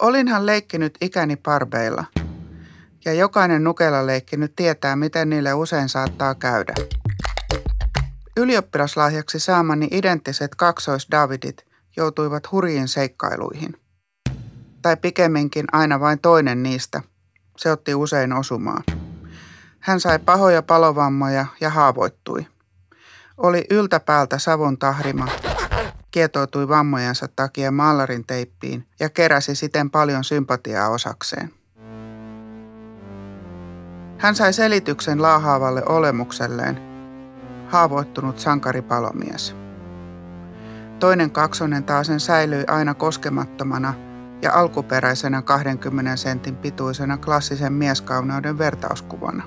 Olinhan leikkinyt ikäni parbeilla. Ja jokainen nukella leikkinyt tietää, miten niille usein saattaa käydä. Ylioppilaslahjaksi saamani identtiset kaksois-Davidit joutuivat hurjiin seikkailuihin. Tai pikemminkin aina vain toinen niistä. Se otti usein osumaa. Hän sai pahoja palovammoja ja haavoittui. Oli yltäpäältä savun tahrima, kietoutui vammojensa takia maalarin teippiin ja keräsi siten paljon sympatiaa osakseen. Hän sai selityksen laahaavalle olemukselleen, haavoittunut sankaripalomies. Toinen kaksonen taasen säilyi aina koskemattomana ja alkuperäisenä 20 sentin pituisena klassisen mieskauneuden vertauskuvana.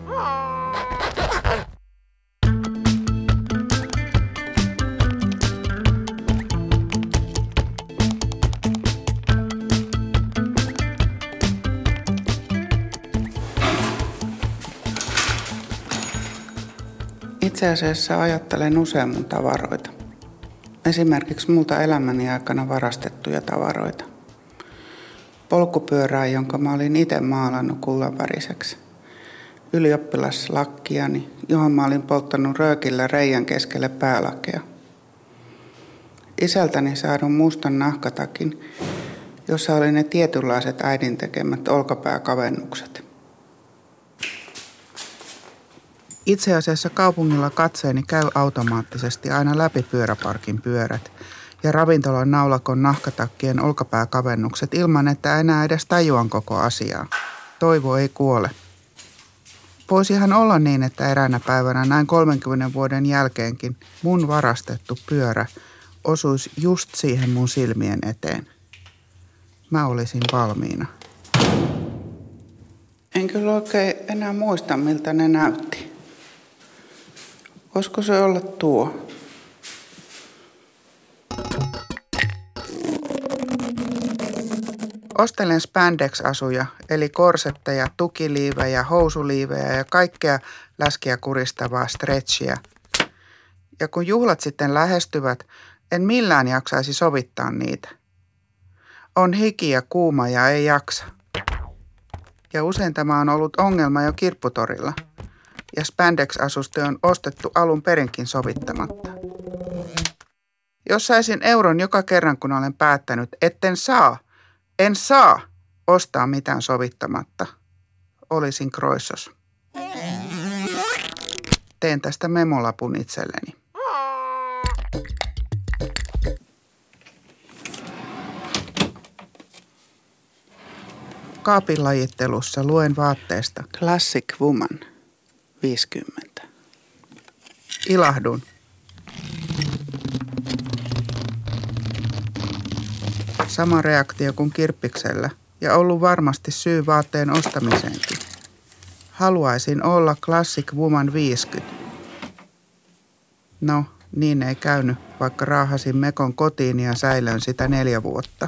Itse asiassa ajattelen usein mun tavaroita. Esimerkiksi multa elämäni aikana varastettuja tavaroita. Polkupyörää, jonka mä olin itse maalannut kullanväriseksi. Ylioppilaslakkiani, johon mä olin polttanut röökillä reijän keskelle päälakea. Isältäni saadun mustan nahkatakin, jossa oli ne tietynlaiset äidin tekemät olkapääkavennukset. Itse asiassa kaupungilla katseeni käy automaattisesti aina läpi pyöräparkin pyörät ja ravintolan naulakon nahkatakkien olkapääkavennukset ilman, että enää edes tajuan koko asiaa. Toivo ei kuole. Voisihan olla niin, että eräänä päivänä näin 30 vuoden jälkeenkin mun varastettu pyörä osuisi just siihen mun silmien eteen. Mä olisin valmiina. En kyllä oikein enää muista, miltä ne näytti. Voisiko se olla tuo? Ostelen spandex-asuja, eli korsetteja, tukiliivejä, housuliivejä ja kaikkea läskiä kuristavaa stretchiä. Ja kun juhlat sitten lähestyvät, en millään jaksaisi sovittaa niitä. On hiki ja kuuma ja ei jaksa. Ja usein tämä on ollut ongelma jo kirpputorilla – ja spandex-asuste on ostettu alun perinkin sovittamatta. Jos saisin euron joka kerran, kun olen päättänyt, etten saa, en saa ostaa mitään sovittamatta, olisin kroissos. Teen tästä memolapun itselleni. Kaapin lajittelussa luen vaatteesta Classic Woman – 50. Ilahdun. Sama reaktio kuin kirppiksellä ja ollut varmasti syy vaatteen ostamiseenkin. Haluaisin olla Classic Woman 50. No, niin ei käynyt, vaikka raahasin Mekon kotiin ja säilön sitä neljä vuotta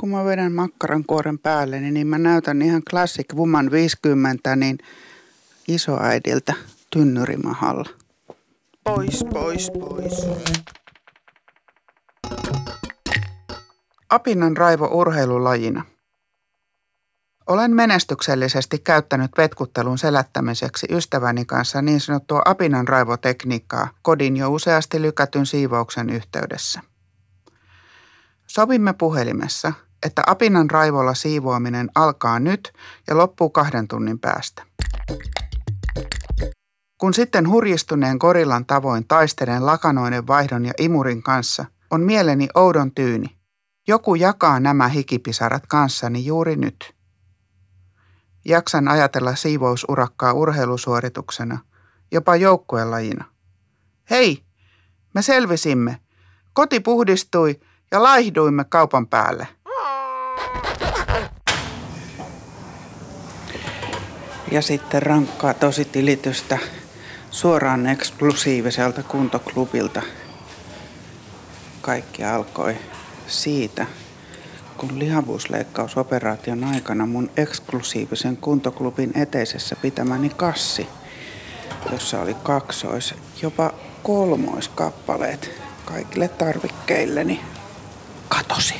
kun mä vedän makkaran kuoren päälle, niin mä näytän ihan Classic Woman 50, niin isoäidiltä tynnyrimahalla. Pois, pois, pois. Apinan raivo urheilulajina. Olen menestyksellisesti käyttänyt vetkuttelun selättämiseksi ystäväni kanssa niin sanottua apinan raivotekniikkaa kodin jo useasti lykätyn siivouksen yhteydessä. Sovimme puhelimessa – että apinan raivolla siivoaminen alkaa nyt ja loppuu kahden tunnin päästä. Kun sitten hurjistuneen korillan tavoin taistelen lakanoiden vaihdon ja imurin kanssa, on mieleni oudon tyyni. Joku jakaa nämä hikipisarat kanssani juuri nyt. Jaksan ajatella siivousurakkaa urheilusuorituksena, jopa joukkuelajina. Hei, me selvisimme. Koti puhdistui ja laihduimme kaupan päälle. Ja sitten rankkaa tositilitystä suoraan eksklusiiviselta kuntoklubilta. Kaikki alkoi siitä, kun lihavuusleikkausoperaation aikana mun eksklusiivisen kuntoklubin eteisessä pitämäni kassi, jossa oli kaksois, jopa kolmoiskappaleet kaikille tarvikkeilleni, katosi.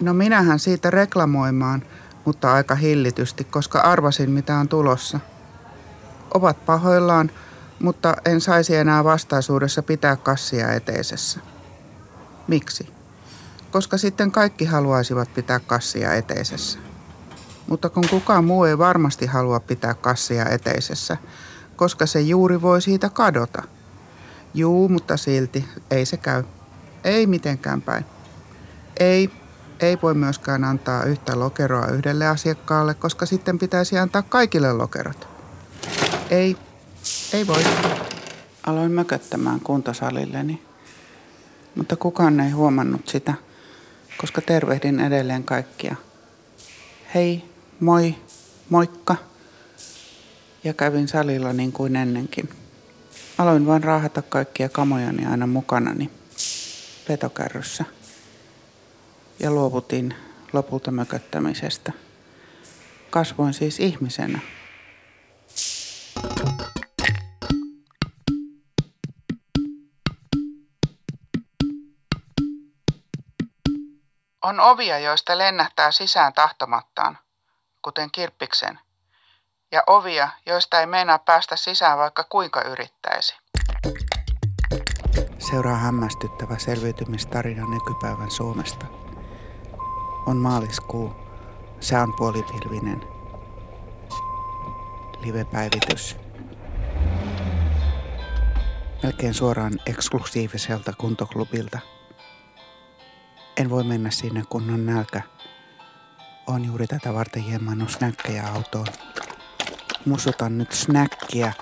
No minähän siitä reklamoimaan, mutta aika hillitysti, koska arvasin mitä on tulossa. Ovat pahoillaan, mutta en saisi enää vastaisuudessa pitää kassia eteisessä. Miksi? Koska sitten kaikki haluaisivat pitää kassia eteisessä. Mutta kun kukaan muu ei varmasti halua pitää kassia eteisessä, koska se juuri voi siitä kadota. Juu, mutta silti ei se käy. Ei mitenkään päin. Ei, ei voi myöskään antaa yhtä lokeroa yhdelle asiakkaalle, koska sitten pitäisi antaa kaikille lokerot. Ei, ei voi. Aloin mököttämään kuntosalilleni, mutta kukaan ei huomannut sitä, koska tervehdin edelleen kaikkia. Hei, moi, moikka. Ja kävin salilla niin kuin ennenkin. Aloin vain raahata kaikkia kamojani aina mukanani petokärryssä ja luovutin lopulta mököttämisestä. Kasvoin siis ihmisenä. On ovia, joista lennähtää sisään tahtomattaan, kuten kirppiksen, ja ovia, joista ei meinaa päästä sisään vaikka kuinka yrittäisi. Seuraa hämmästyttävä selviytymistarina nykypäivän Suomesta. On maaliskuu, sää on puolipilvinen. Live-päivitys. Melkein suoraan eksklusiiviselta kuntoklubilta. En voi mennä sinne, kun on nälkä. On juuri tätä varten jemmannut snäkkejä autoon. Musutan nyt snäkkiä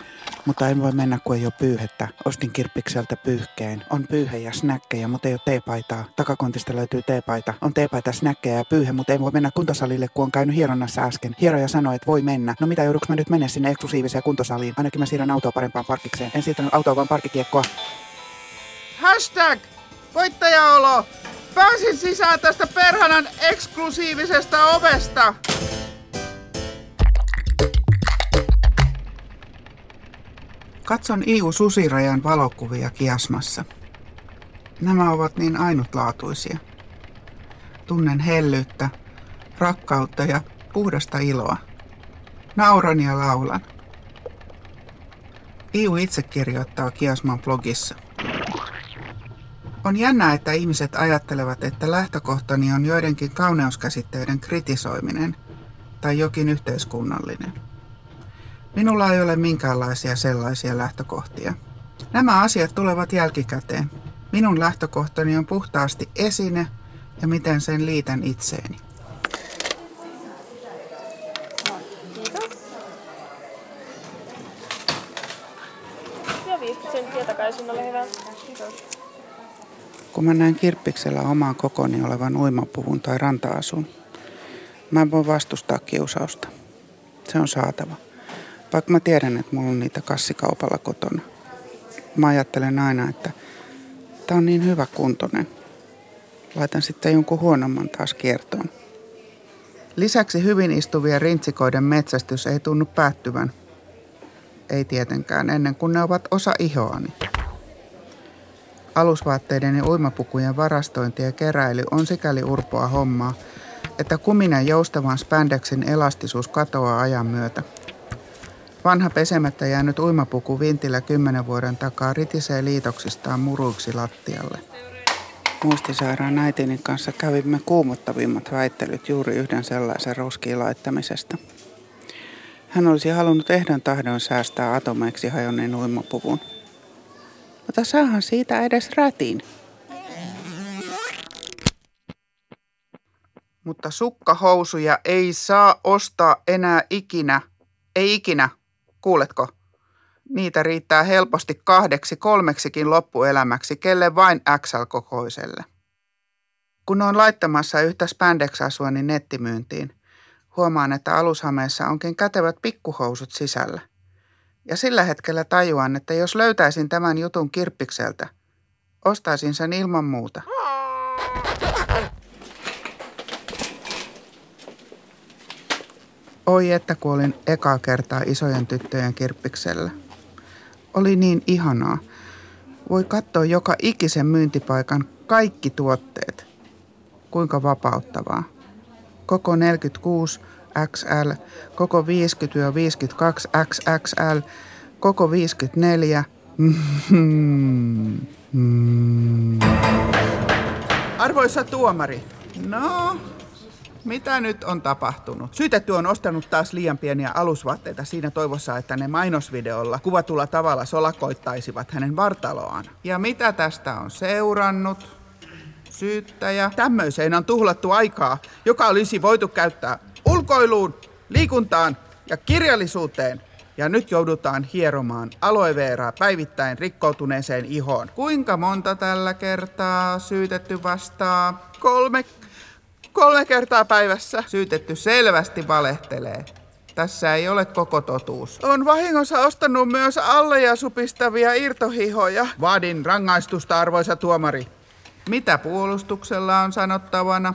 mutta en voi mennä, kun ei ole pyyhettä. Ostin kirppikseltä pyyhkeen. On pyyhe ja snäkkejä, mutta ei ole teepaitaa. Takakontista löytyy teepaita. On teepaita, snäkkejä ja pyyhe, mutta ei voi mennä kuntosalille, kun on käynyt hieronnassa äsken. Hieroja sanoi, että voi mennä. No mitä, jouduks mä nyt mennä sinne eksklusiiviseen kuntosaliin? Ainakin mä siirrän autoa parempaan parkikseen. En siirtänyt autoa, vaan parkkikiekkoa. Hashtag voittajaolo! Pääsin sisään tästä perhanan eksklusiivisesta ovesta! Katson Iu Susirajan valokuvia Kiasmassa. Nämä ovat niin ainutlaatuisia. Tunnen hellyyttä, rakkautta ja puhdasta iloa. Nauran ja laulan. Iu itse kirjoittaa Kiasman blogissa. On jännää, että ihmiset ajattelevat, että lähtökohtani on joidenkin kauneuskäsitteiden kritisoiminen tai jokin yhteiskunnallinen. Minulla ei ole minkäänlaisia sellaisia lähtökohtia. Nämä asiat tulevat jälkikäteen. Minun lähtökohtani on puhtaasti esine ja miten sen liitän itseeni. Kun mä näen kirppiksellä omaan kokoni olevan uimapuvun tai ranta-asun, mä en voi vastustaa kiusausta. Se on saatava. Vaikka mä tiedän, että mulla on niitä kassikaupalla kotona. Mä ajattelen aina, että tää on niin hyvä kuntoinen. Laitan sitten jonkun huonomman taas kiertoon. Lisäksi hyvin istuvien rintsikoiden metsästys ei tunnu päättyvän. Ei tietenkään ennen kuin ne ovat osa ihoani. Alusvaatteiden ja uimapukujen varastointi ja keräily on sikäli urpoa hommaa, että kuminen joustavan spandexin elastisuus katoaa ajan myötä – Vanha pesemättä jäänyt uimapuku vintillä kymmenen vuoden takaa ritisee liitoksistaan muruiksi lattialle. Muistisairaan äitini kanssa kävimme kuumottavimmat väittelyt juuri yhden sellaisen roskiin laittamisesta. Hän olisi halunnut ehdon tahdon säästää atomeiksi hajonneen uimapuvun. Mutta saahan siitä edes rätin. Mutta sukkahousuja ei saa ostaa enää ikinä. Ei ikinä. Kuuletko? Niitä riittää helposti kahdeksi kolmeksikin loppuelämäksi, kelle vain XL-kokoiselle. Kun on laittamassa yhtä spandex-asuani nettimyyntiin, huomaan, että alushameessa onkin kätevät pikkuhousut sisällä. Ja sillä hetkellä tajuan, että jos löytäisin tämän jutun kirppikseltä, ostaisin sen ilman muuta. Oi että kuolin ekaa kertaa isojen tyttöjen kirppiksellä. Oli niin ihanaa. Voi katsoa joka ikisen myyntipaikan kaikki tuotteet. Kuinka vapauttavaa. Koko 46 XL, koko 50-52 XXL, koko 54. Arvoisa tuomari, no, mitä nyt on tapahtunut? Syytetty on ostanut taas liian pieniä alusvaatteita siinä toivossa, että ne mainosvideolla kuvatulla tavalla solakoittaisivat hänen vartaloaan. Ja mitä tästä on seurannut? Syyttäjä. Tämmöiseen on tuhlattu aikaa, joka olisi voitu käyttää ulkoiluun, liikuntaan ja kirjallisuuteen. Ja nyt joudutaan hieromaan aloe veraa päivittäin rikkoutuneeseen ihoon. Kuinka monta tällä kertaa syytetty vastaa? Kolme, kolme kertaa päivässä. Syytetty selvästi valehtelee. Tässä ei ole koko totuus. On vahingossa ostanut myös alleja supistavia irtohihoja. Vaadin rangaistusta, arvoisa tuomari. Mitä puolustuksella on sanottavana?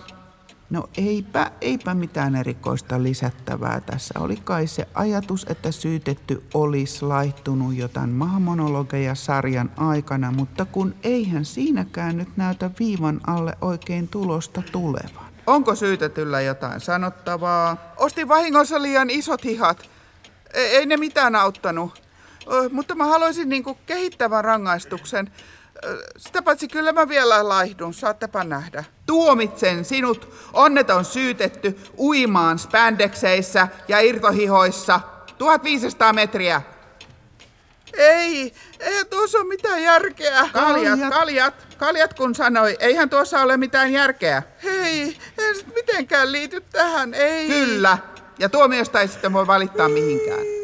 No eipä, eipä mitään erikoista lisättävää. Tässä oli kai se ajatus, että syytetty olisi laihtunut jotain mahamonologeja sarjan aikana, mutta kun eihän siinäkään nyt näytä viivan alle oikein tulosta tulevan. Onko syytetyllä jotain sanottavaa? Ostin vahingossa liian isot hihat. Ei, ei ne mitään auttanut. Mutta mä haluaisin niinku kehittävän rangaistuksen. Sitä paitsi kyllä mä vielä laihdun, saattepa nähdä. Tuomitsen sinut, onneton syytetty, uimaan spandekseissä ja irtohihoissa. 1500 metriä. Ei, ei tuossa ole mitään järkeä. Kaljat, kaljat, kaljat kun sanoi, eihän tuossa ole mitään järkeä. Hei, en mitenkään liity tähän, ei. Kyllä, ja tuomiosta ei sitten voi valittaa mihinkään.